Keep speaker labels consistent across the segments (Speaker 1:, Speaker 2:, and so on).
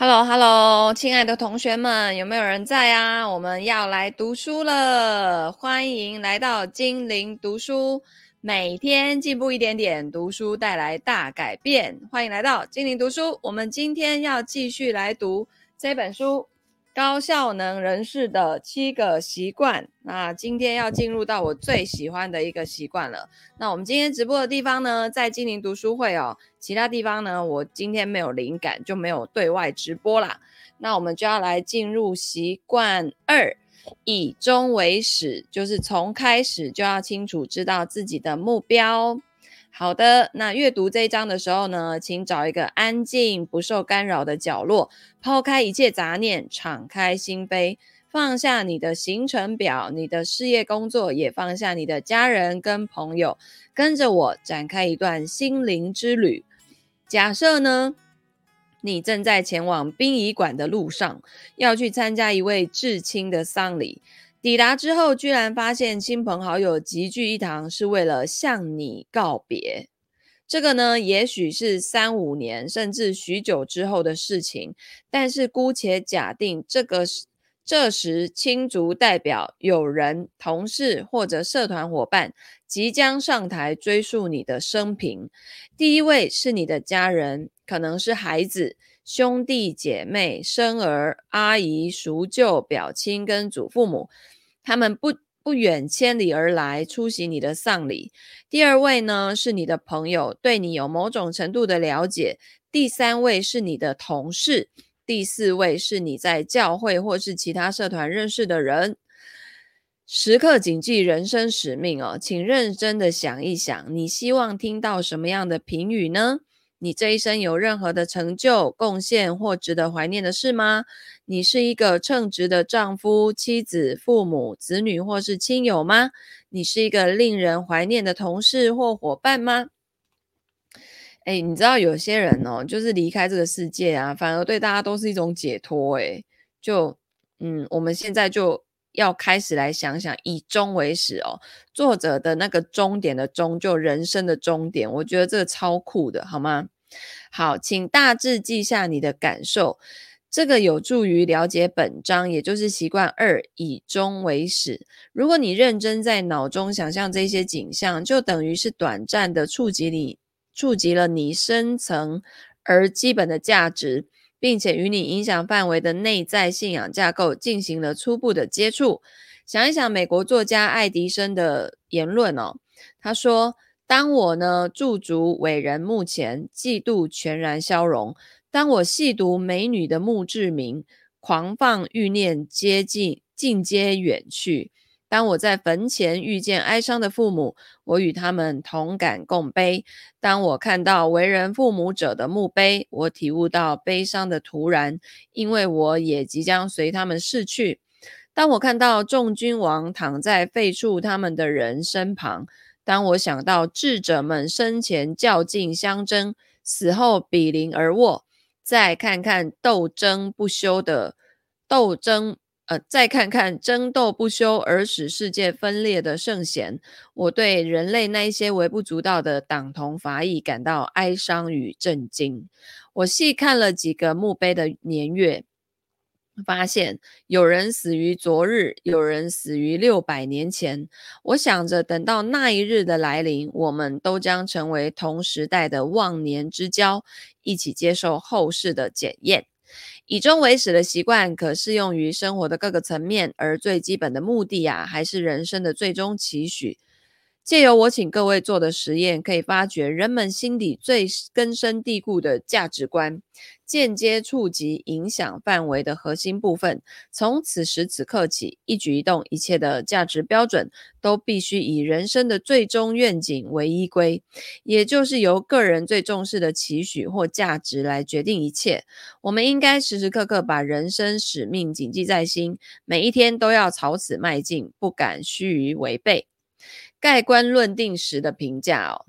Speaker 1: Hello，Hello，亲爱的同学们，有没有人在啊？我们要来读书了，欢迎来到精灵读书，每天进步一点点，读书带来大改变。欢迎来到精灵读书，我们今天要继续来读这本书。高效能人士的七个习惯。那今天要进入到我最喜欢的一个习惯了。那我们今天直播的地方呢，在精灵读书会哦。其他地方呢，我今天没有灵感，就没有对外直播啦。那我们就要来进入习惯二，以终为始，就是从开始就要清楚知道自己的目标。好的，那阅读这一章的时候呢，请找一个安静、不受干扰的角落，抛开一切杂念，敞开心扉，放下你的行程表、你的事业工作，也放下你的家人跟朋友，跟着我展开一段心灵之旅。假设呢，你正在前往殡仪馆的路上，要去参加一位至亲的丧礼。抵达之后，居然发现亲朋好友齐聚一堂，是为了向你告别。这个呢，也许是三五年甚至许久之后的事情。但是姑且假定这个这时亲族代表、友人、同事或者社团伙伴即将上台追溯你的生平。第一位是你的家人，可能是孩子。兄弟姐妹、生儿、阿姨、叔舅、表亲跟祖父母，他们不不远千里而来出席你的丧礼。第二位呢，是你的朋友，对你有某种程度的了解。第三位是你的同事。第四位是你在教会或是其他社团认识的人。时刻谨记人生使命哦，请认真的想一想，你希望听到什么样的评语呢？你这一生有任何的成就、贡献或值得怀念的事吗？你是一个称职的丈夫、妻子、父母、子女或是亲友吗？你是一个令人怀念的同事或伙伴吗？诶，你知道有些人哦，就是离开这个世界啊，反而对大家都是一种解脱。诶，就嗯，我们现在就要开始来想想，以终为始哦。作者的那个终点的终，就人生的终点，我觉得这个超酷的，好吗？好，请大致记下你的感受，这个有助于了解本章，也就是习惯二，以终为始。如果你认真在脑中想象这些景象，就等于是短暂的触及你，触及了你深层而基本的价值。并且与你影响范围的内在信仰架构进行了初步的接触。想一想美国作家爱迪生的言论哦，他说：“当我呢驻足伟人墓前，嫉妒全然消融；当我细读美女的墓志铭，狂放欲念接近尽皆远去。”当我在坟前遇见哀伤的父母，我与他们同感共悲；当我看到为人父母者的墓碑，我体悟到悲伤的突然，因为我也即将随他们逝去；当我看到众君王躺在废黜他们的人身旁，当我想到智者们生前较劲相争，死后比邻而卧，再看看斗争不休的斗争。呃，再看看争斗不休而使世界分裂的圣贤，我对人类那一些微不足道的党同伐异感到哀伤与震惊。我细看了几个墓碑的年月，发现有人死于昨日，有人死于六百年前。我想着，等到那一日的来临，我们都将成为同时代的忘年之交，一起接受后世的检验。以终为始的习惯可适用于生活的各个层面，而最基本的目的啊，还是人生的最终期许。借由我请各位做的实验，可以发掘人们心底最根深蒂固的价值观，间接触及影响范围的核心部分。从此时此刻起，一举一动、一切的价值标准，都必须以人生的最终愿景为依归，也就是由个人最重视的期许或价值来决定一切。我们应该时时刻刻把人生使命谨记在心，每一天都要朝此迈进，不敢须臾违背。盖棺论定时的评价哦，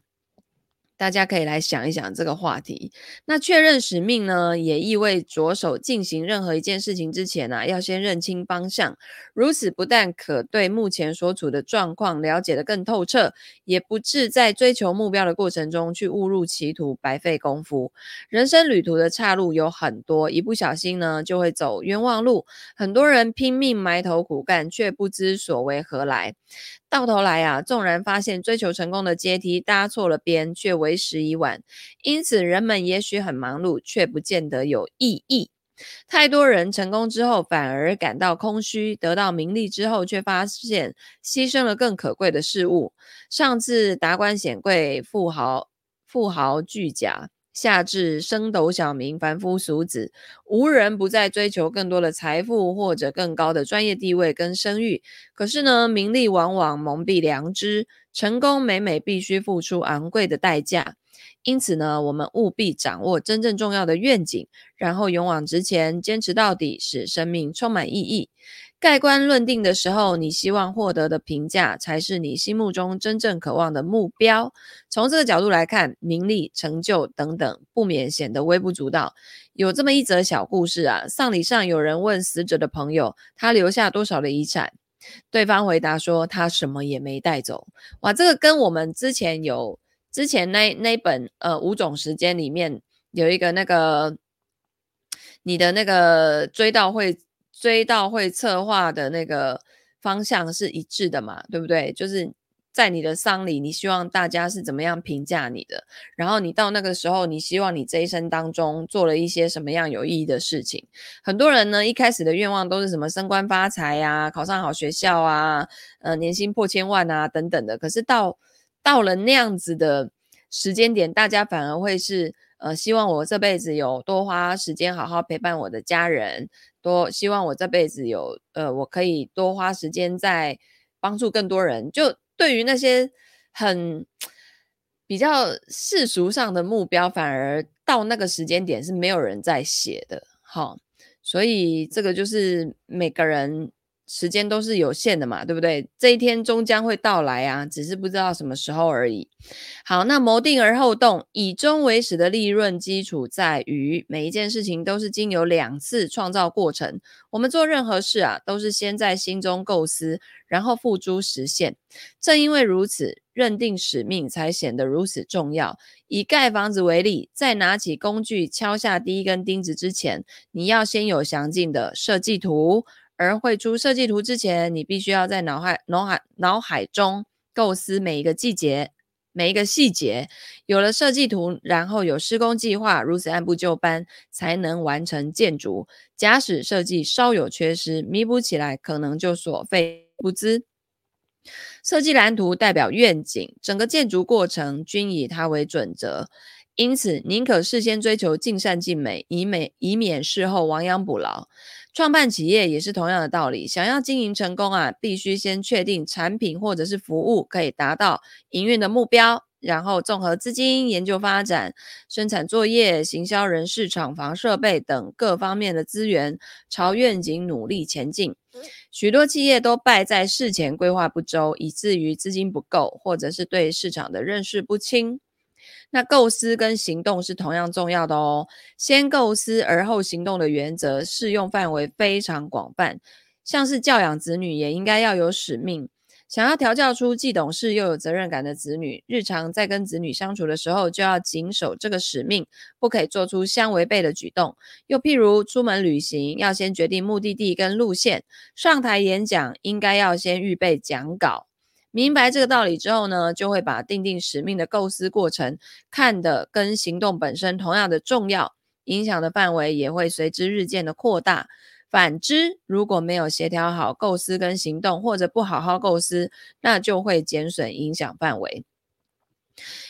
Speaker 1: 大家可以来想一想这个话题。那确认使命呢，也意味着手进行任何一件事情之前啊，要先认清方向。如此不但可对目前所处的状况了解得更透彻，也不致在追求目标的过程中去误入歧途，白费功夫。人生旅途的岔路有很多，一不小心呢，就会走冤枉路。很多人拼命埋头苦干，却不知所为何来。到头来啊，纵然发现追求成功的阶梯搭错了边，却为时已晚。因此，人们也许很忙碌，却不见得有意义。太多人成功之后反而感到空虚，得到名利之后，却发现牺牲了更可贵的事物。上至达官显贵、富豪、富豪巨贾。下至升斗小民、凡夫俗子，无人不再追求更多的财富或者更高的专业地位跟声誉。可是呢，名利往往蒙蔽良知，成功每每必须付出昂贵的代价。因此呢，我们务必掌握真正重要的愿景，然后勇往直前，坚持到底，使生命充满意义。盖棺论定的时候，你希望获得的评价才是你心目中真正渴望的目标。从这个角度来看，名利、成就等等，不免显得微不足道。有这么一则小故事啊，丧礼上有人问死者的朋友，他留下多少的遗产？对方回答说，他什么也没带走。哇，这个跟我们之前有之前那那本呃五种时间里面有一个那个你的那个追悼会。追悼会策划的那个方向是一致的嘛，对不对？就是在你的丧礼，你希望大家是怎么样评价你的？然后你到那个时候，你希望你这一生当中做了一些什么样有意义的事情？很多人呢，一开始的愿望都是什么升官发财呀、考上好学校啊、呃，年薪破千万啊等等的。可是到到了那样子的时间点，大家反而会是呃，希望我这辈子有多花时间好好陪伴我的家人。多希望我这辈子有呃，我可以多花时间在帮助更多人。就对于那些很比较世俗上的目标，反而到那个时间点是没有人在写的。好，所以这个就是每个人。时间都是有限的嘛，对不对？这一天终将会到来啊，只是不知道什么时候而已。好，那谋定而后动，以终为始的利润基础在于每一件事情都是经由两次创造过程。我们做任何事啊，都是先在心中构思，然后付诸实现。正因为如此，认定使命才显得如此重要。以盖房子为例，在拿起工具敲下第一根钉子之前，你要先有详尽的设计图。而绘出设计图之前，你必须要在脑海、脑海、脑海中构思每一个季节、每一个细节。有了设计图，然后有施工计划，如此按部就班，才能完成建筑。假使设计稍有缺失，弥补起来可能就所费不貲。设计蓝图代表愿景，整个建筑过程均以它为准则。因此，宁可事先追求尽善尽美，以免以免事后亡羊补牢。创办企业也是同样的道理，想要经营成功啊，必须先确定产品或者是服务可以达到营运的目标，然后综合资金、研究发展、生产作业、行销人事、厂房设备等各方面的资源，朝愿景努力前进。许多企业都败在事前规划不周，以至于资金不够，或者是对市场的认识不清。那构思跟行动是同样重要的哦。先构思而后行动的原则适用范围非常广泛，像是教养子女也应该要有使命。想要调教出既懂事又有责任感的子女，日常在跟子女相处的时候就要谨守这个使命，不可以做出相违背的举动。又譬如出门旅行，要先决定目的地跟路线；上台演讲，应该要先预备讲稿。明白这个道理之后呢，就会把定定使命的构思过程看得跟行动本身同样的重要，影响的范围也会随之日渐的扩大。反之，如果没有协调好构思跟行动，或者不好好构思，那就会减损影响范围。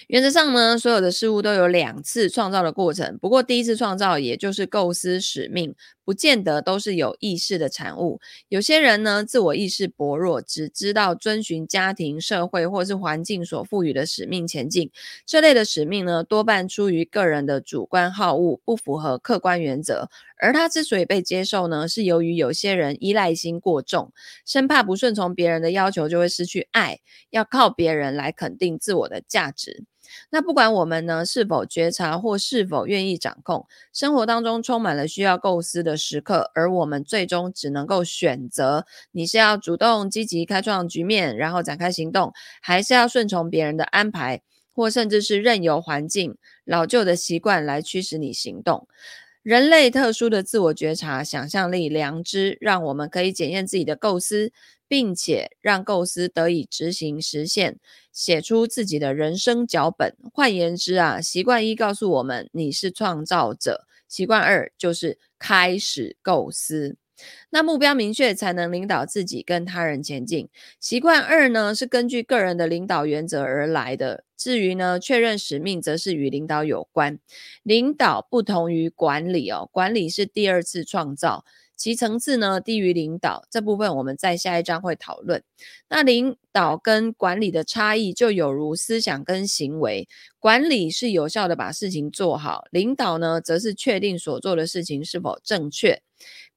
Speaker 1: 原则上呢，所有的事物都有两次创造的过程。不过，第一次创造，也就是构思使命，不见得都是有意识的产物。有些人呢，自我意识薄弱，只知道遵循家庭、社会或是环境所赋予的使命前进。这类的使命呢，多半出于个人的主观好恶，不符合客观原则。而他之所以被接受呢，是由于有些人依赖心过重，生怕不顺从别人的要求就会失去爱，要靠别人来肯定自我的价值。那不管我们呢是否觉察或是否愿意掌控，生活当中充满了需要构思的时刻，而我们最终只能够选择：你是要主动积极开创局面，然后展开行动，还是要顺从别人的安排，或甚至是任由环境、老旧的习惯来驱使你行动。人类特殊的自我觉察、想象力、良知，让我们可以检验自己的构思，并且让构思得以执行实现，写出自己的人生脚本。换言之啊，习惯一告诉我们你是创造者，习惯二就是开始构思。那目标明确才能领导自己跟他人前进。习惯二呢，是根据个人的领导原则而来的。至于呢，确认使命则是与领导有关。领导不同于管理哦，管理是第二次创造。其层次呢，低于领导，这部分我们在下一章会讨论。那领导跟管理的差异就有如思想跟行为，管理是有效的把事情做好，领导呢则是确定所做的事情是否正确。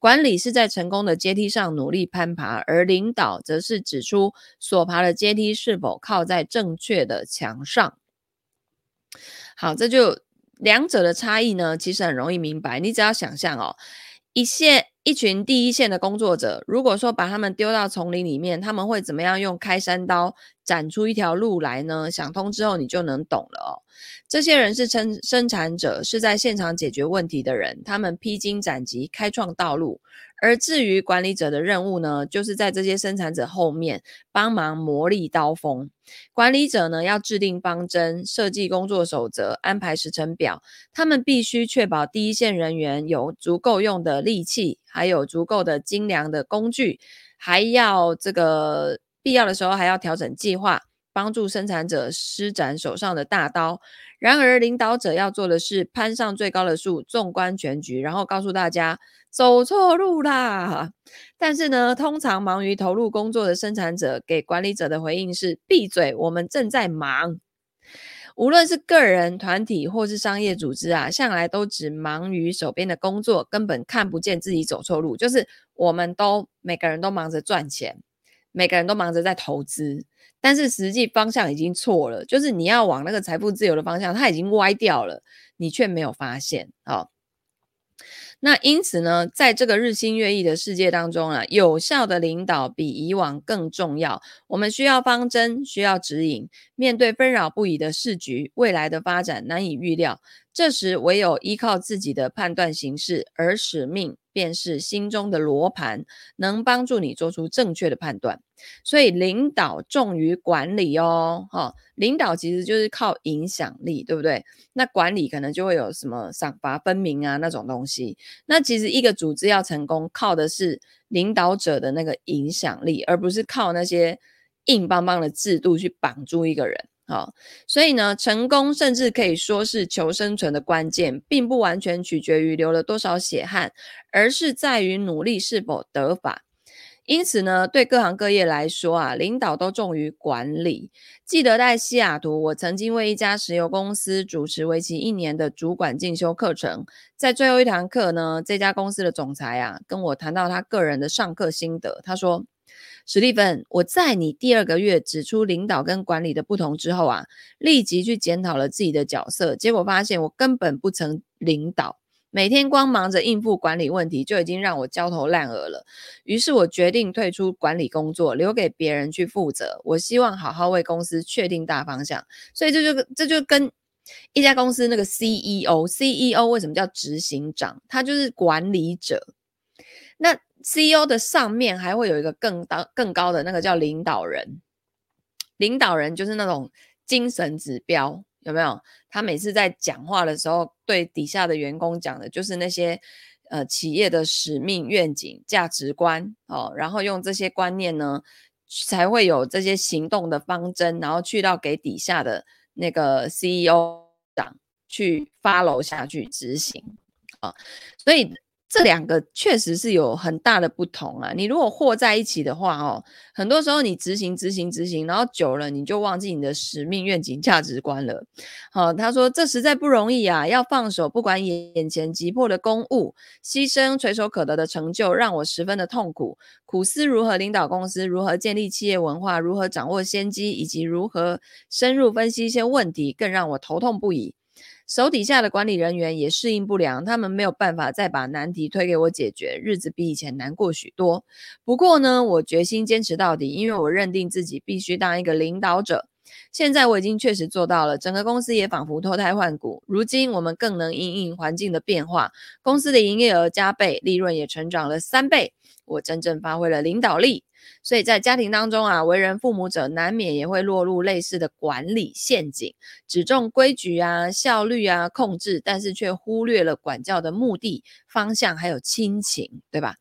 Speaker 1: 管理是在成功的阶梯上努力攀爬，而领导则是指出所爬的阶梯是否靠在正确的墙上。好，这就两者的差异呢，其实很容易明白，你只要想象哦。一线一群第一线的工作者，如果说把他们丢到丛林里面，他们会怎么样用开山刀斩出一条路来呢？想通之后，你就能懂了哦。这些人是生生产者，是在现场解决问题的人，他们披荆斩棘，开创道路。而至于管理者的任务呢，就是在这些生产者后面帮忙磨砺刀锋。管理者呢，要制定方针、设计工作守则、安排时程表。他们必须确保第一线人员有足够用的力气，还有足够的精良的工具，还要这个必要的时候还要调整计划，帮助生产者施展手上的大刀。然而，领导者要做的是攀上最高的树，纵观全局，然后告诉大家走错路啦。但是呢，通常忙于投入工作的生产者给管理者的回应是：闭嘴，我们正在忙。无论是个人、团体或是商业组织啊，向来都只忙于手边的工作，根本看不见自己走错路。就是我们都每个人都忙着赚钱，每个人都忙着在投资。但是实际方向已经错了，就是你要往那个财富自由的方向，它已经歪掉了，你却没有发现。好，那因此呢，在这个日新月异的世界当中啊，有效的领导比以往更重要。我们需要方针，需要指引。面对纷扰不已的市局，未来的发展难以预料。这时，唯有依靠自己的判断行事，而使命便是心中的罗盘，能帮助你做出正确的判断。所以，领导重于管理哦，哈、领导其实就是靠影响力，对不对？那管理可能就会有什么赏罚分明啊那种东西。那其实一个组织要成功，靠的是领导者的那个影响力，而不是靠那些硬邦邦的制度去绑住一个人。好，所以呢，成功甚至可以说是求生存的关键，并不完全取决于流了多少血汗，而是在于努力是否得法。因此呢，对各行各业来说啊，领导都重于管理。记得在西雅图，我曾经为一家石油公司主持为期一年的主管进修课程，在最后一堂课呢，这家公司的总裁啊，跟我谈到他个人的上课心得，他说。史蒂芬，我在你第二个月指出领导跟管理的不同之后啊，立即去检讨了自己的角色，结果发现我根本不曾领导，每天光忙着应付管理问题就已经让我焦头烂额了。于是我决定退出管理工作，留给别人去负责。我希望好好为公司确定大方向。所以这就这就跟一家公司那个 CEO，CEO 为什么叫执行长？他就是管理者。那 CEO 的上面还会有一个更高更高的那个叫领导人，领导人就是那种精神指标，有没有？他每次在讲话的时候，对底下的员工讲的就是那些呃企业的使命、愿景、价值观哦，然后用这些观念呢，才会有这些行动的方针，然后去到给底下的那个 CEO 长去 follow 下去执行啊，所以。这两个确实是有很大的不同啊！你如果和在一起的话，哦，很多时候你执行、执行、执行，然后久了你就忘记你的使命、愿景、价值观了。好，他说这实在不容易啊！要放手，不管眼前急迫的公务，牺牲垂手可得的成就，让我十分的痛苦。苦思如何领导公司，如何建立企业文化，如何掌握先机，以及如何深入分析一些问题，更让我头痛不已。手底下的管理人员也适应不良，他们没有办法再把难题推给我解决，日子比以前难过许多。不过呢，我决心坚持到底，因为我认定自己必须当一个领导者。现在我已经确实做到了，整个公司也仿佛脱胎换骨。如今我们更能因应环境的变化，公司的营业额加倍，利润也成长了三倍。我真正发挥了领导力。所以在家庭当中啊，为人父母者难免也会落入类似的管理陷阱，只重规矩啊、效率啊、控制，但是却忽略了管教的目的、方向还有亲情，对吧？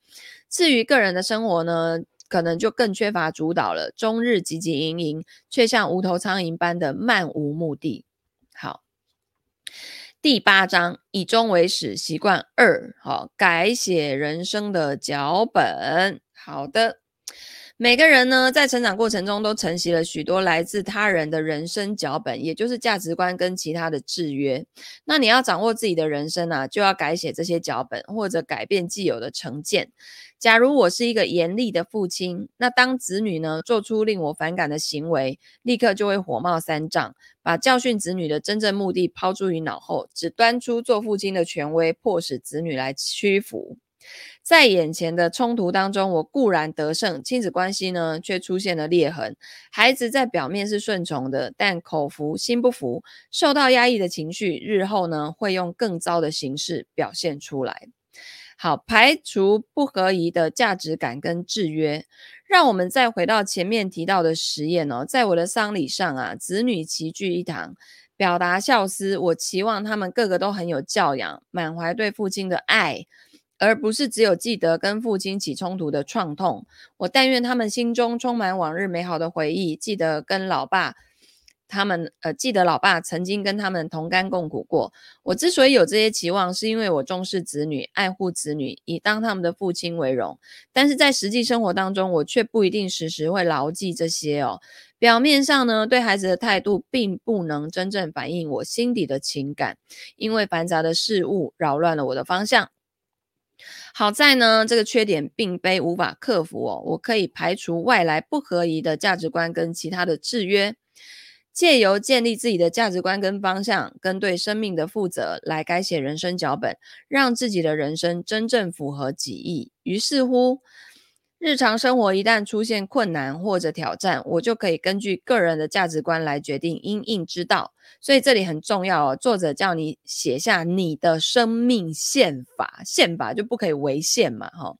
Speaker 1: 至于个人的生活呢，可能就更缺乏主导了，终日汲汲营营，却像无头苍蝇般的漫无目的。第八章以终为始，习惯二，好，改写人生的脚本。好的。每个人呢，在成长过程中都承袭了许多来自他人的人生脚本，也就是价值观跟其他的制约。那你要掌握自己的人生啊，就要改写这些脚本，或者改变既有的成见。假如我是一个严厉的父亲，那当子女呢，做出令我反感的行为，立刻就会火冒三丈，把教训子女的真正目的抛诸于脑后，只端出做父亲的权威，迫使子女来屈服。在眼前的冲突当中，我固然得胜，亲子关系呢却出现了裂痕。孩子在表面是顺从的，但口服心不服，受到压抑的情绪，日后呢会用更糟的形式表现出来。好，排除不合宜的价值感跟制约，让我们再回到前面提到的实验哦。在我的丧礼上啊，子女齐聚一堂，表达孝思，我期望他们个个都很有教养，满怀对父亲的爱。而不是只有记得跟父亲起冲突的创痛，我但愿他们心中充满往日美好的回忆，记得跟老爸他们，呃，记得老爸曾经跟他们同甘共苦过。我之所以有这些期望，是因为我重视子女，爱护子女，以当他们的父亲为荣。但是在实际生活当中，我却不一定时时会牢记这些哦。表面上呢，对孩子的态度并不能真正反映我心底的情感，因为繁杂的事物扰乱了我的方向。好在呢，这个缺点并非无法克服哦。我可以排除外来不合宜的价值观跟其他的制约，借由建立自己的价值观跟方向，跟对生命的负责，来改写人生脚本，让自己的人生真正符合己意。于是乎，日常生活一旦出现困难或者挑战，我就可以根据个人的价值观来决定因应之道。所以这里很重要哦，作者叫你写下你的生命宪法，宪法就不可以违宪嘛，哈。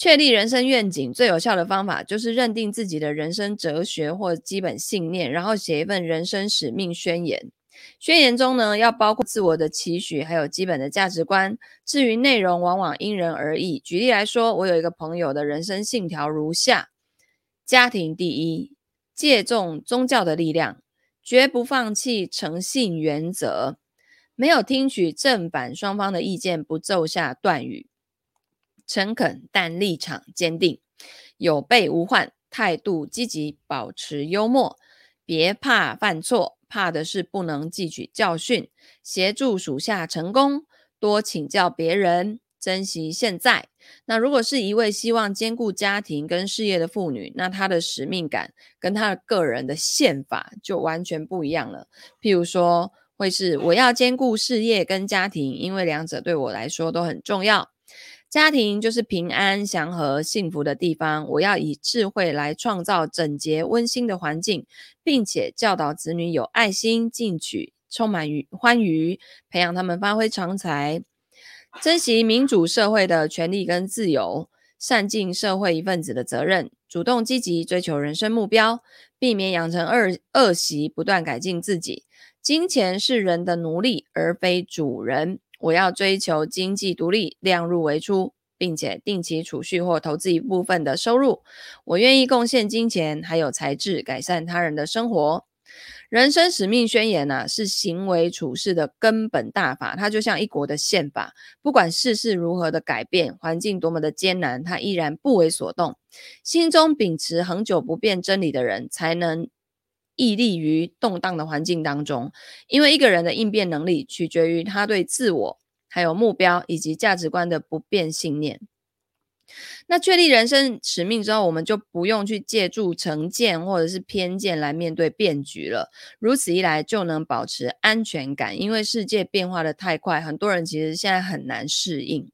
Speaker 1: 确立人生愿景最有效的方法就是认定自己的人生哲学或基本信念，然后写一份人生使命宣言。宣言中呢，要包括自我的期许，还有基本的价值观。至于内容，往往因人而异。举例来说，我有一个朋友的人生信条如下：家庭第一，借重宗教的力量，绝不放弃诚信原则，没有听取正反双方的意见，不奏下断语，诚恳但立场坚定，有备无患，态度积极，保持幽默，别怕犯错。怕的是不能汲取教训，协助属下成功，多请教别人，珍惜现在。那如果是一位希望兼顾家庭跟事业的妇女，那她的使命感跟她的个人的宪法就完全不一样了。譬如说，会是我要兼顾事业跟家庭，因为两者对我来说都很重要。家庭就是平安、祥和、幸福的地方。我要以智慧来创造整洁、温馨的环境，并且教导子女有爱心、进取、充满愉欢愉，培养他们发挥长才，珍惜民主社会的权利跟自由，善尽社会一份子的责任，主动积极追求人生目标，避免养成恶恶习，不断改进自己。金钱是人的奴隶，而非主人。我要追求经济独立，量入为出，并且定期储蓄或投资一部分的收入。我愿意贡献金钱还有才智，改善他人的生活。人生使命宣言呢、是行为处事的根本大法，它就像一国的宪法，不管世事如何的改变，环境多么的艰难，它依然不为所动。心中秉持恒久不变真理的人，才能屹立于动荡的环境当中。因为一个人的应变能力，取决于他对自我、还有目标以及价值观的不变信念。那确立人生使命之后，我们就不用去借助成见或者是偏见来面对变局了。如此一来，就能保持安全感。因为世界变化得太快，很多人其实现在很难适应。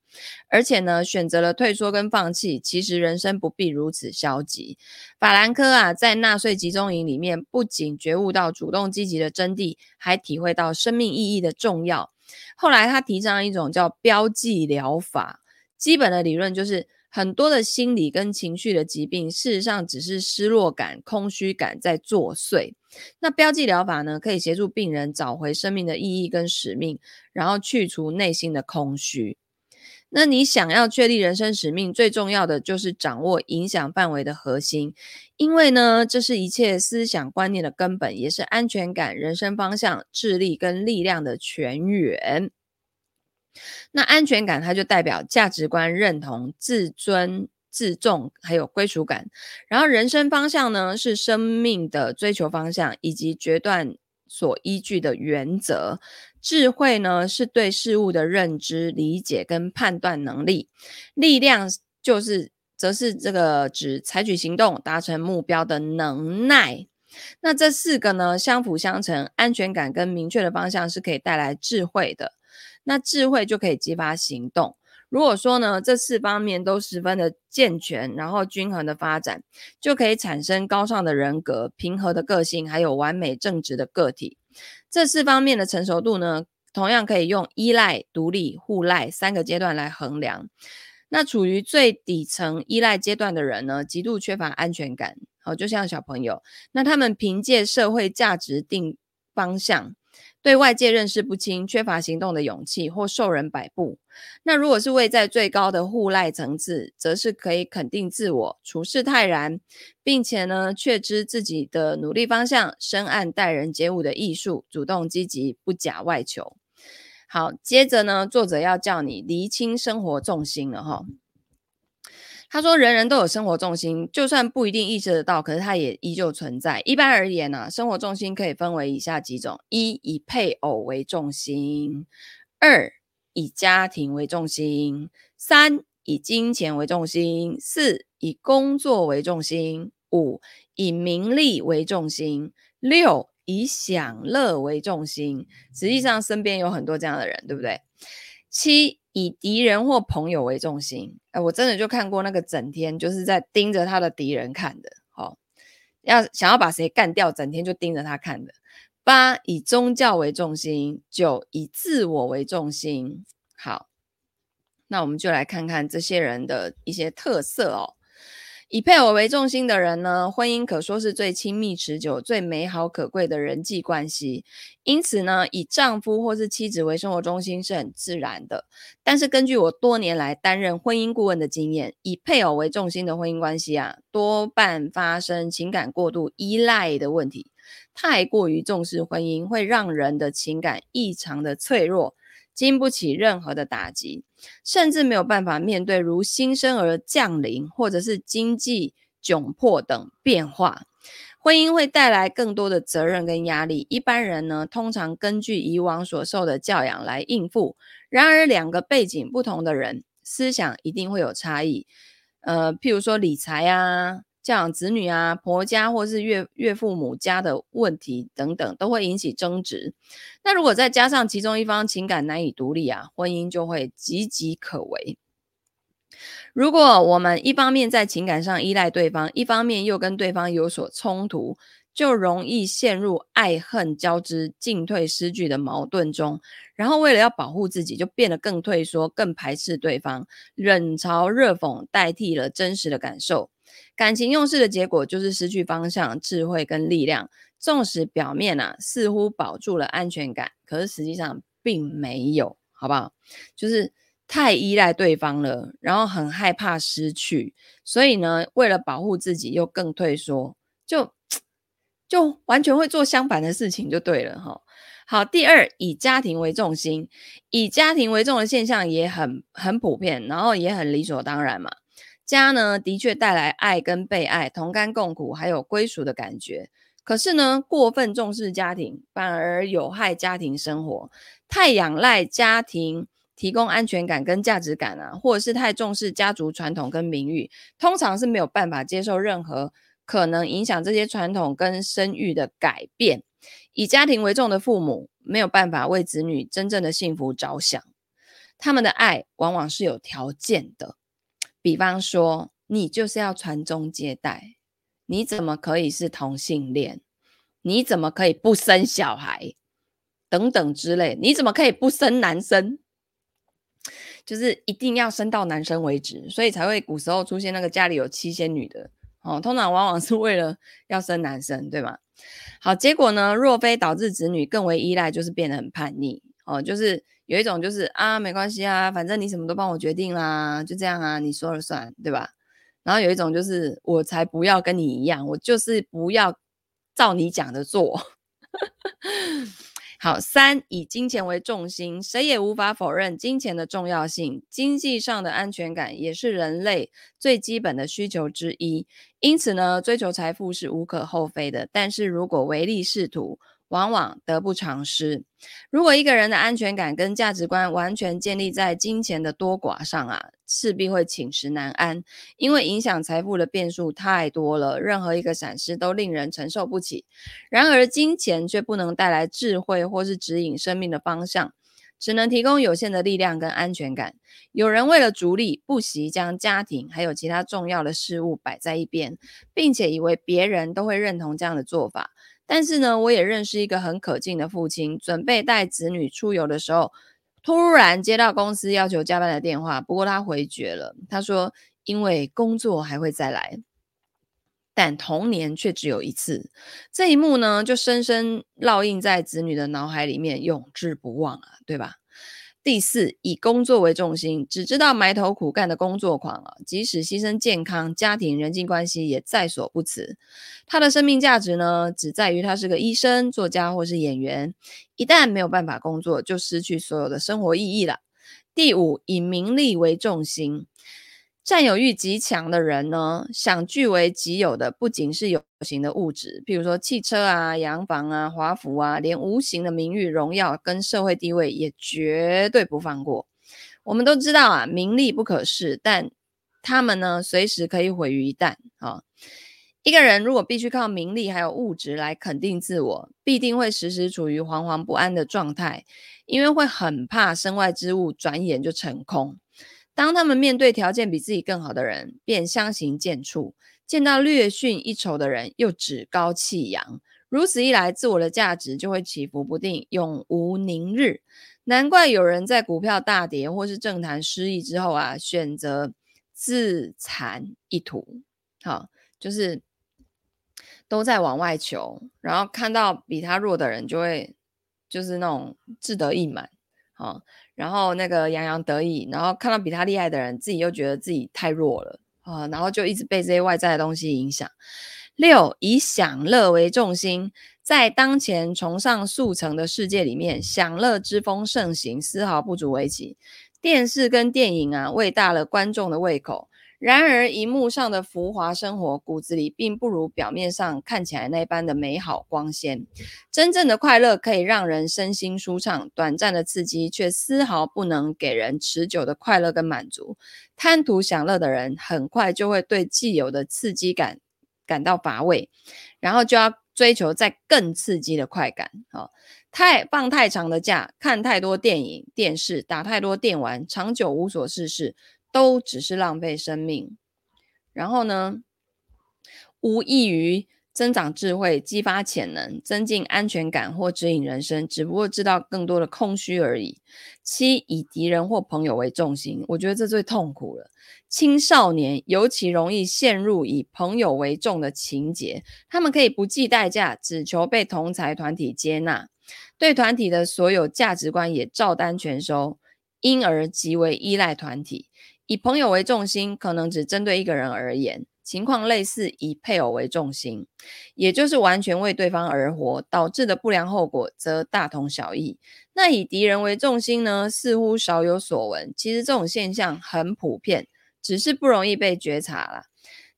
Speaker 1: 而且呢，选择了退缩跟放弃，其实人生不必如此消极。法兰克啊，在纳粹集中营里面，不仅觉悟到主动积极的真谛，还体会到生命意义的重要。后来他提倡一种叫标记疗法，基本的理论就是。很多的心理跟情绪的疾病，事实上只是失落感、空虚感在作祟。那标记疗法呢，可以协助病人找回生命的意义跟使命，然后去除内心的空虚。那你想要确立人生使命，最重要的就是掌握影响范围的核心，因为呢，这是一切思想观念的根本，也是安全感、人生方向、智力跟力量的泉源。那安全感，它就代表价值观认同、自尊、自重，还有归属感。然后人生方向呢，是生命的追求方向以及决断所依据的原则。智慧呢，是对事物的认知、理解跟判断能力。力量就是，则是这个指采取行动、达成目标的能耐。那这四个呢，相辅相成，安全感跟明确的方向是可以带来智慧的。那智慧就可以激发行动。如果说呢，这四方面都十分的健全，然后均衡的发展，就可以产生高尚的人格、平和的个性，还有完美正直的个体。这四方面的成熟度呢，同样可以用依赖、独立、互赖三个阶段来衡量。那处于最底层依赖阶段的人呢，极度缺乏安全感。好，就像小朋友，那他们凭借社会价值定方向。对外界认识不清，缺乏行动的勇气，或受人摆布。那如果是位在最高的互赖层次，则是可以肯定自我，处事泰然，并且呢，确知自己的努力方向，深谙待人接物的艺术，主动积极，不假外求。好，接着呢，作者要叫你厘清生活重心了哈。他说：“人人都有生活重心，就算不一定意识得到，可是它也依旧存在。一般而言呢、生活重心可以分为以下几种：一、以配偶为重心；二、以家庭为重心；三、以金钱为重心；四、以工作为重心；五、以名利为重心；六、以享乐为重心。实际上，身边有很多这样的人，对不对？七。”以敌人或朋友为重心，哎，我真的就看过那个整天就是在盯着他的敌人看的，好，要想要把谁干掉，整天就盯着他看的。八，以宗教为重心，九，以自我为重心。好，那我们就来看看这些人的一些特色哦。以配偶为重心的人呢，婚姻可说是最亲密、持久、最美好、可贵的人际关系。因此呢，以丈夫或是妻子为生活中心是很自然的。但是根据我多年来担任婚姻顾问的经验，以配偶为重心的婚姻关系啊，多半发生情感过度依赖的问题。太过于重视婚姻，会让人的情感异常的脆弱。经不起任何的打击，甚至没有办法面对如新生儿降临或者是经济窘迫等变化。婚姻会带来更多的责任跟压力。一般人呢，通常根据以往所受的教养来应付。然而，两个背景不同的人，思想一定会有差异。呃，譬如说理财啊。像子女啊，婆家或是岳岳父母家的问题等等，都会引起争执。那如果再加上其中一方情感难以独立啊，婚姻就会岌岌可危。如果我们一方面在情感上依赖对方，一方面又跟对方有所冲突，就容易陷入爱恨交织、进退失据的矛盾中。然后为了要保护自己，就变得更退缩、更排斥对方，冷嘲热讽代替了真实的感受。感情用事的结果就是失去方向、智慧跟力量。纵使表面啊似乎保住了安全感，可是实际上并没有，好不好？就是太依赖对方了，然后很害怕失去，所以呢，为了保护自己又更退缩，就就完全会做相反的事情就对了哈。好，第二，以家庭为重心，以家庭为重的现象也很很普遍，然后也很理所当然嘛。家呢，的确带来爱跟被爱、同甘共苦，还有归属的感觉。可是呢，过分重视家庭，反而有害家庭生活。太仰赖家庭提供安全感跟价值感啊，或者是太重视家族传统跟名誉，通常是没有办法接受任何可能影响这些传统跟声誉的改变。以家庭为重的父母，没有办法为子女真正的幸福着想。他们的爱往往是有条件的，比方说，你就是要传宗接代。你怎么可以是同性恋？你怎么可以不生小孩？等等之类，你怎么可以不生男生？就是一定要生到男生为止，所以才会古时候出现那个家里有七仙女的哦，通常往往是为了要生男生，对吗？好，结果呢，若非导致子女更为依赖，就是变得很叛逆哦，就是有一种就是啊，没关系啊，反正你什么都帮我决定啦，就这样啊，你说了算，对吧？然后有一种就是，我才不要跟你一样，我就是不要照你讲的做。好，三，以金钱为重心，谁也无法否认金钱的重要性。经济上的安全感也是人类最基本的需求之一，因此呢，追求财富是无可厚非的。但是如果唯利是图，往往得不偿失。如果一个人的安全感跟价值观完全建立在金钱的多寡上啊，势必会寝食难安，因为影响财富的变数太多了，任何一个闪失都令人承受不起。然而，金钱却不能带来智慧或是指引生命的方向，只能提供有限的力量跟安全感。有人为了逐利，不惜将家庭还有其他重要的事物摆在一边，并且以为别人都会认同这样的做法。但是呢，我也认识一个很可敬的父亲，准备带子女出游的时候，突然接到公司要求加班的电话。不过他回绝了，他说因为工作还会再来，但童年却只有一次。这一幕呢，就深深烙印在子女的脑海里面，永志不忘啊，对吧？第四，以工作为重心，只知道埋头苦干的工作狂啊，即使牺牲健康、家庭、人际关系也在所不辞。他的生命价值呢，只在于他是个医生、作家或是演员。一旦没有办法工作，就失去所有的生活意义了。第五，以名利为重心。占有欲极强的人呢，想据为己有的不仅是有形的物质，譬如说汽车啊、洋房啊、华服啊，连无形的名誉、荣耀跟社会地位也绝对不放过。我们都知道啊，名利不可视，但他们呢，随时可以毁于一旦啊。一个人如果必须靠名利还有物质来肯定自我，必定会时时处于惶惶不安的状态，因为会很怕身外之物转眼就成空。当他们面对条件比自己更好的人，便相形见绌；见到略逊一筹的人，又趾高气扬。如此一来，自我的价值就会起伏不定，永无宁日。难怪有人在股票大跌或是政坛失意之后啊，选择自残一途。好，就是都在往外求，然后看到比他弱的人，就会就是那种志得意满。好。然后那个洋洋得意，然后看到比他厉害的人，自己又觉得自己太弱了啊，然后就一直被这些外在的东西影响。六，以享乐为重心，在当前崇尚速成的世界里面，享乐之风盛行，丝毫不足为奇。电视跟电影啊，喂大了观众的胃口。然而，荧幕上的浮华生活，骨子里并不如表面上看起来那般的美好光鲜。真正的快乐可以让人身心舒畅，短暂的刺激却丝毫不能给人持久的快乐跟满足。贪图享乐的人，很快就会对既有的刺激感感到乏味，然后就要追求再更刺激的快感。哦，太放太长的假，看太多电影、电视，打太多电玩，长久无所事事。都只是浪费生命，然后呢，无异于增长智慧、激发潜能、增进安全感或指引人生，只不过知道更多的空虚而已。七，以敌人或朋友为重心，我觉得这最痛苦了。青少年尤其容易陷入以朋友为重的情节，他们可以不计代价，只求被同才团体接纳，对团体的所有价值观也照单全收，因而极为依赖团体。以朋友为重心，可能只针对一个人而言，情况类似以配偶为重心，也就是完全为对方而活，导致的不良后果则大同小异。那以敌人为重心呢，似乎少有所闻。其实这种现象很普遍，只是不容易被觉察了。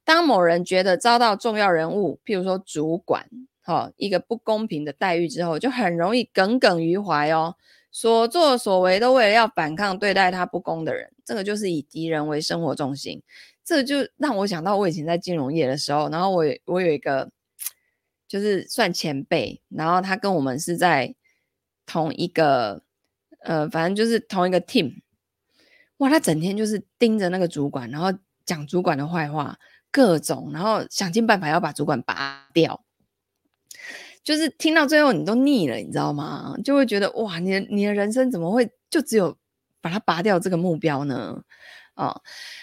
Speaker 1: 当某人觉得遭到重要人物，譬如说主管，哈，一个不公平的待遇之后，就很容易耿耿于怀哦。所作所为都为了要反抗对待他不公的人，这个就是以敌人为生活重心。这就让我想到我以前在金融业的时候，然后我我有一个就是算前辈，然后他跟我们是在同一个呃，反正就是同一个 team。哇，他整天就是盯着那个主管，然后讲主管的坏话，各种，然后想尽办法要把主管拔掉。就是听到最后你都腻了，你知道吗？就会觉得哇，你的你的人生怎么会就只有把它拔掉这个目标呢？哦，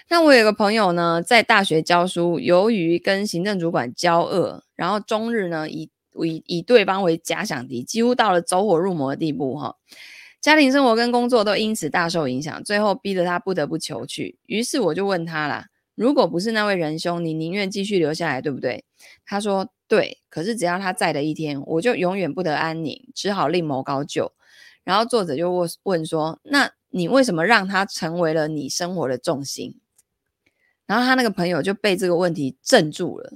Speaker 1: 那我有个朋友呢，在大学教书，由于跟行政主管交恶，然后终日呢以以以对方为假想敌，几乎到了走火入魔的地步哈、家庭生活跟工作都因此大受影响，最后逼得他不得不求去。于是我就问他啦，如果不是那位仁兄，你宁愿继续留下来，对不对？他说。对，可是只要他在的一天，我就永远不得安宁，只好另谋高就。然后作者就问问说：“那你为什么让他成为了你生活的重心？”然后他那个朋友就被这个问题镇住了，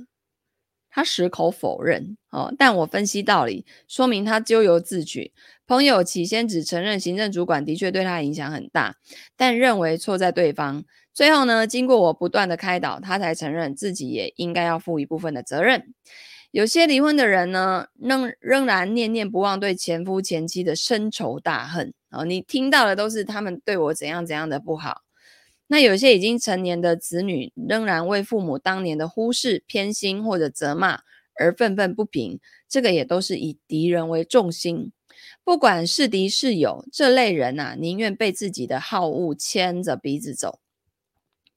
Speaker 1: 他矢口否认。哦，但我分析道理，说明他咎由自取。朋友起先只承认行政主管的确对他影响很大，但认为错在对方。最后呢，经过我不断的开导，他才承认自己也应该要负一部分的责任。有些离婚的人呢，仍仍然念念不忘对前夫前妻的深仇大恨哦，你听到的都是他们对我怎样怎样的不好。那有些已经成年的子女，仍然为父母当年的忽视、偏心或者责骂而愤愤不平。这个也都是以敌人为重心，不管是敌是友，这类人呐、啊，宁愿被自己的好恶牵着鼻子走。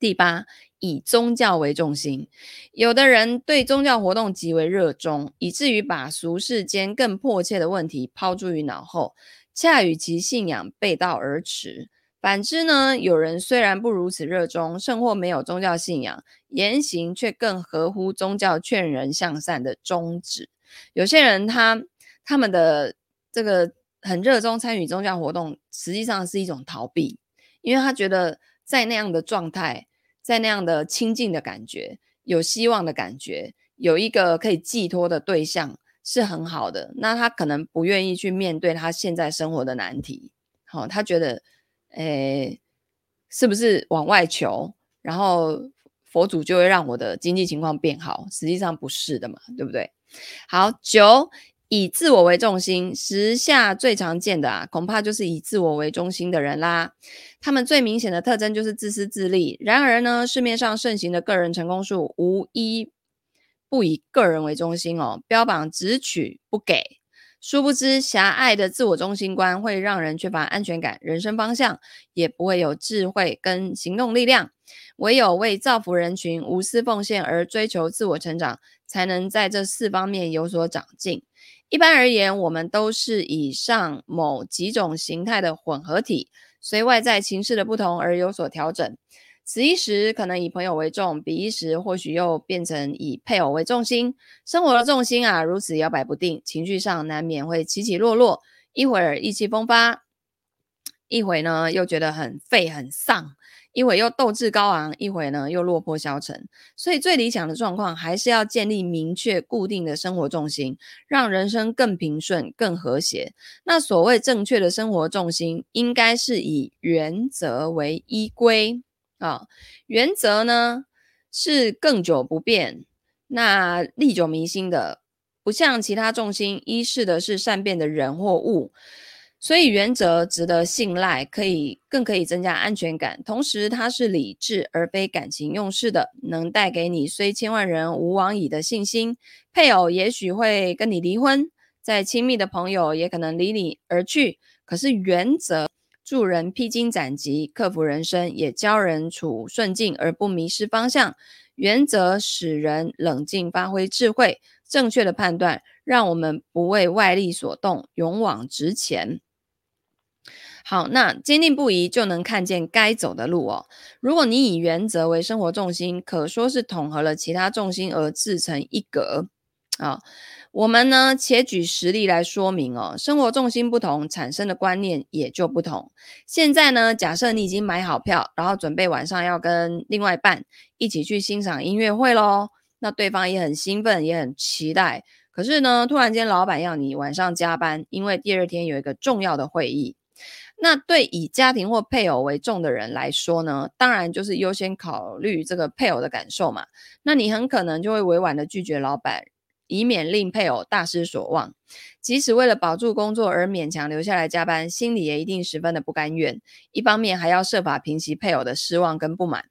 Speaker 1: 第八。以宗教为重心，有的人对宗教活动极为热衷，以至于把俗世间更迫切的问题抛诸于脑后，恰与其信仰背道而驰。反之呢，有人虽然不如此热衷，甚或没有宗教信仰，言行却更合乎宗教劝人向善的宗旨。有些人他他们的这个很热衷参与宗教活动，实际上是一种逃避，因为他觉得在那样的状态。在那样的亲近的感觉，有希望的感觉，有一个可以寄托的对象是很好的。那他可能不愿意去面对他现在生活的难题。好、他觉得，诶，是不是往外求，然后佛祖就会让我的经济情况变好？实际上不是的嘛，对不对？好，九。以自我为重心，时下最常见的啊，恐怕就是以自我为中心的人啦。他们最明显的特征就是自私自利。然而呢，市面上盛行的个人成功术，无一不以个人为中心哦，标榜只取不给。殊不知，狭隘的自我中心观会让人缺乏安全感、人生方向，也不会有智慧跟行动力量。唯有为造福人群、无私奉献而追求自我成长，才能在这四方面有所长进。一般而言，我们都是以上某几种形态的混合体，随外在情势的不同而有所调整。此一时可能以朋友为重，彼一时或许又变成以配偶为重心。生活的重心啊，如此摇摆不定，情绪上难免会起起落落，一会儿意气风发，一会呢又觉得很废很丧。一会又斗志高昂，一会呢又落魄消沉，所以最理想的状况还是要建立明确固定的生活重心，让人生更平顺、更和谐。那所谓正确的生活重心，应该是以原则为依归啊。原则呢是更久不变，那历久弥新的，不像其他重心依恃的是善变的人或物。所以原则值得信赖，可以更可以增加安全感。同时，它是理智而非感情用事的，能带给你虽千万人吾往矣的信心。配偶也许会跟你离婚，再亲密的朋友也可能离你而去。可是原则助人披荆斩棘，克服人生，也教人处顺境而不迷失方向。原则使人冷静，发挥智慧，正确的判断，让我们不为外力所动，勇往直前。好，那坚定不移就能看见该走的路哦。如果你以原则为生活重心，可说是统合了其他重心而自成一格啊。我们呢，且举实例来说明哦。生活重心不同，产生的观念也就不同。现在呢，假设你已经买好票，然后准备晚上要跟另外一半一起去欣赏音乐会喽。那对方也很兴奋，也很期待。可是呢，突然间老板要你晚上加班，因为第二天有一个重要的会议。那对以家庭或配偶为重的人来说呢，当然就是优先考虑这个配偶的感受嘛。那你很可能就会委婉的拒绝老板，以免令配偶大失所望。即使为了保住工作而勉强留下来加班，心里也一定十分的不甘愿。一方面还要设法平息配偶的失望跟不满。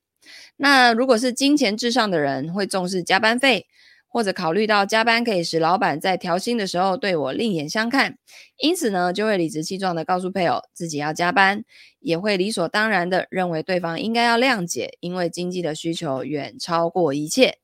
Speaker 1: 那如果是金钱至上的人，会重视加班费。或者考虑到加班可以使老板在调薪的时候对我另眼相看，因此呢，就会理直气壮地告诉配偶自己要加班，也会理所当然地认为对方应该要谅解，因为经济的需求远超过一切。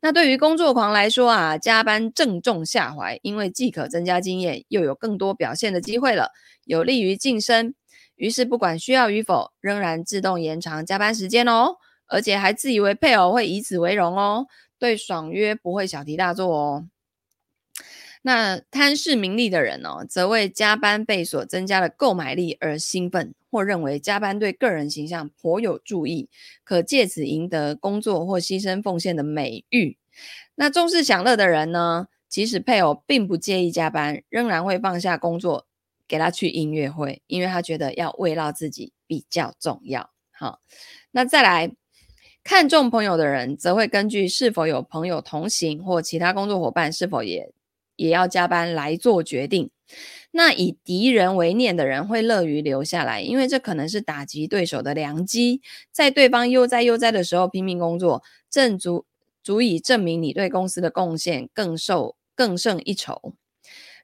Speaker 1: 那对于工作狂来说啊，加班正中下怀，因为既可增加经验，又有更多表现的机会了，有利于晋升。于是不管需要与否，仍然自动延长加班时间哦，而且还自以为配偶会以此为荣哦。对爽约不会小题大做哦。那贪视名利的人哦，则为加班费所增加的购买力而兴奋，或认为加班对个人形象颇有助益，可借此赢得工作或牺牲奉献的美誉。那重视享乐的人呢，即使配偶并不介意加班，仍然会放下工作给他去音乐会，因为他觉得要慰劳自己比较重要。好，那再来。看重朋友的人，则会根据是否有朋友同行或其他工作伙伴是否也也要加班来做决定。那以敌人为念的人，会乐于留下来，因为这可能是打击对手的良机。在对方悠哉悠哉的时候拼命工作，正足足以证明你对公司的贡献更受更胜一筹。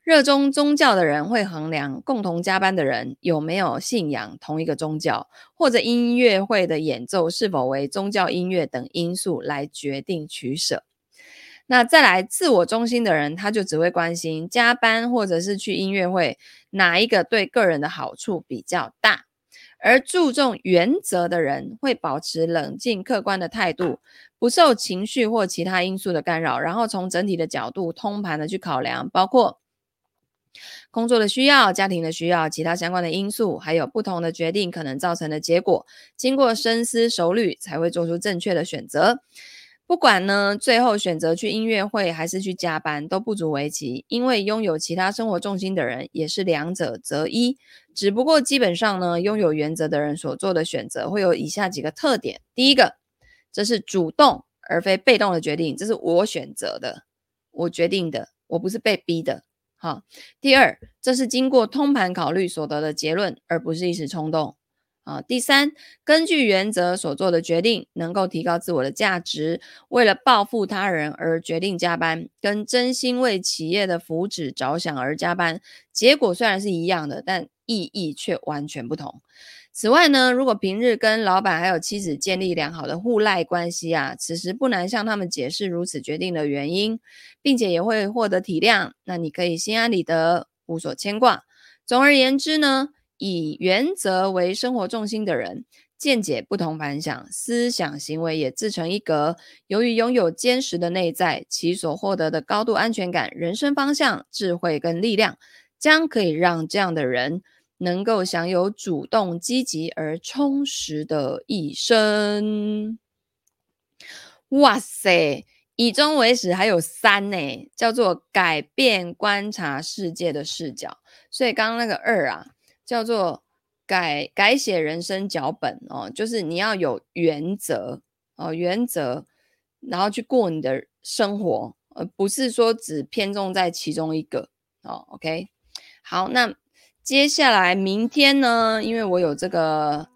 Speaker 1: 热衷宗教的人会衡量共同加班的人有没有信仰同一个宗教，或者音乐会的演奏是否为宗教音乐等因素来决定取舍。那再来自我中心的人，他就只会关心加班或者是去音乐会哪一个对个人的好处比较大。而注重原则的人会保持冷静客观的态度，不受情绪或其他因素的干扰，然后从整体的角度通盘的去考量，包括。工作的需要、家庭的需要、其他相关的因素，还有不同的决定可能造成的结果，经过深思熟虑才会做出正确的选择。不管呢，最后选择去音乐会还是去加班，都不足为奇，因为拥有其他生活重心的人也是两者择一。只不过基本上呢，拥有原则的人所做的选择会有以下几个特点：第一个，这是主动而非被动的决定，这是我选择的，我决定的，我不是被逼的。啊，第二，这是经过通盘考虑所得的结论，而不是一时冲动。啊，第三，根据原则所做的决定，能够提高自我的价值，为了报复他人而决定加班，跟真心为企业的福祉着想而加班，结果虽然是一样的，但意义却完全不同。此外呢，如果平日跟老板还有妻子建立良好的互赖关系啊，此时不难向他们解释如此决定的原因，并且也会获得体谅。那你可以心安理得，无所牵挂。总而言之呢，以原则为生活重心的人，见解不同凡响，思想行为也自成一格。由于拥有坚实的内在，其所获得的高度安全感、人生方向、智慧跟力量，将可以让这样的人。能够享有主动、积极而充实的一生。哇塞，以终为始还有三呢，叫做改变观察世界的视角。所以刚刚那个二啊，叫做改改写人生脚本哦，就是你要有原则哦，原则，然后去过你的生活，而不是说只偏重在其中一个哦。OK，好，那。接下来明天呢，因为我有这个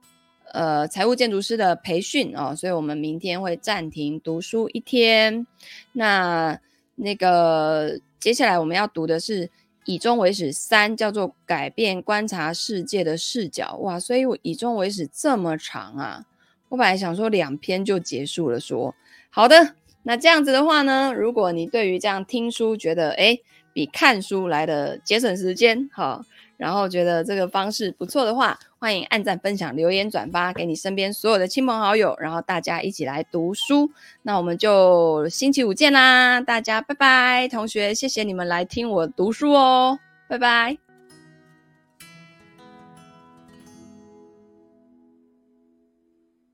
Speaker 1: 呃财务建筑师的培训哦，所以我们明天会暂停读书一天。那那个接下来我们要读的是以终为始三，叫做改变观察世界的视角。哇，所以我以终为始这么长啊！我本来想说两篇就结束了说，好的。那这样子的话呢，如果你对于这样听书觉得诶比看书来的节省时间，好。然后觉得这个方式不错的话，欢迎按赞、分享、留言、转发给你身边所有的亲朋好友，然后大家一起来读书。那我们就星期五见啦，大家拜拜，同学，谢谢你们来听我读书哦，拜拜。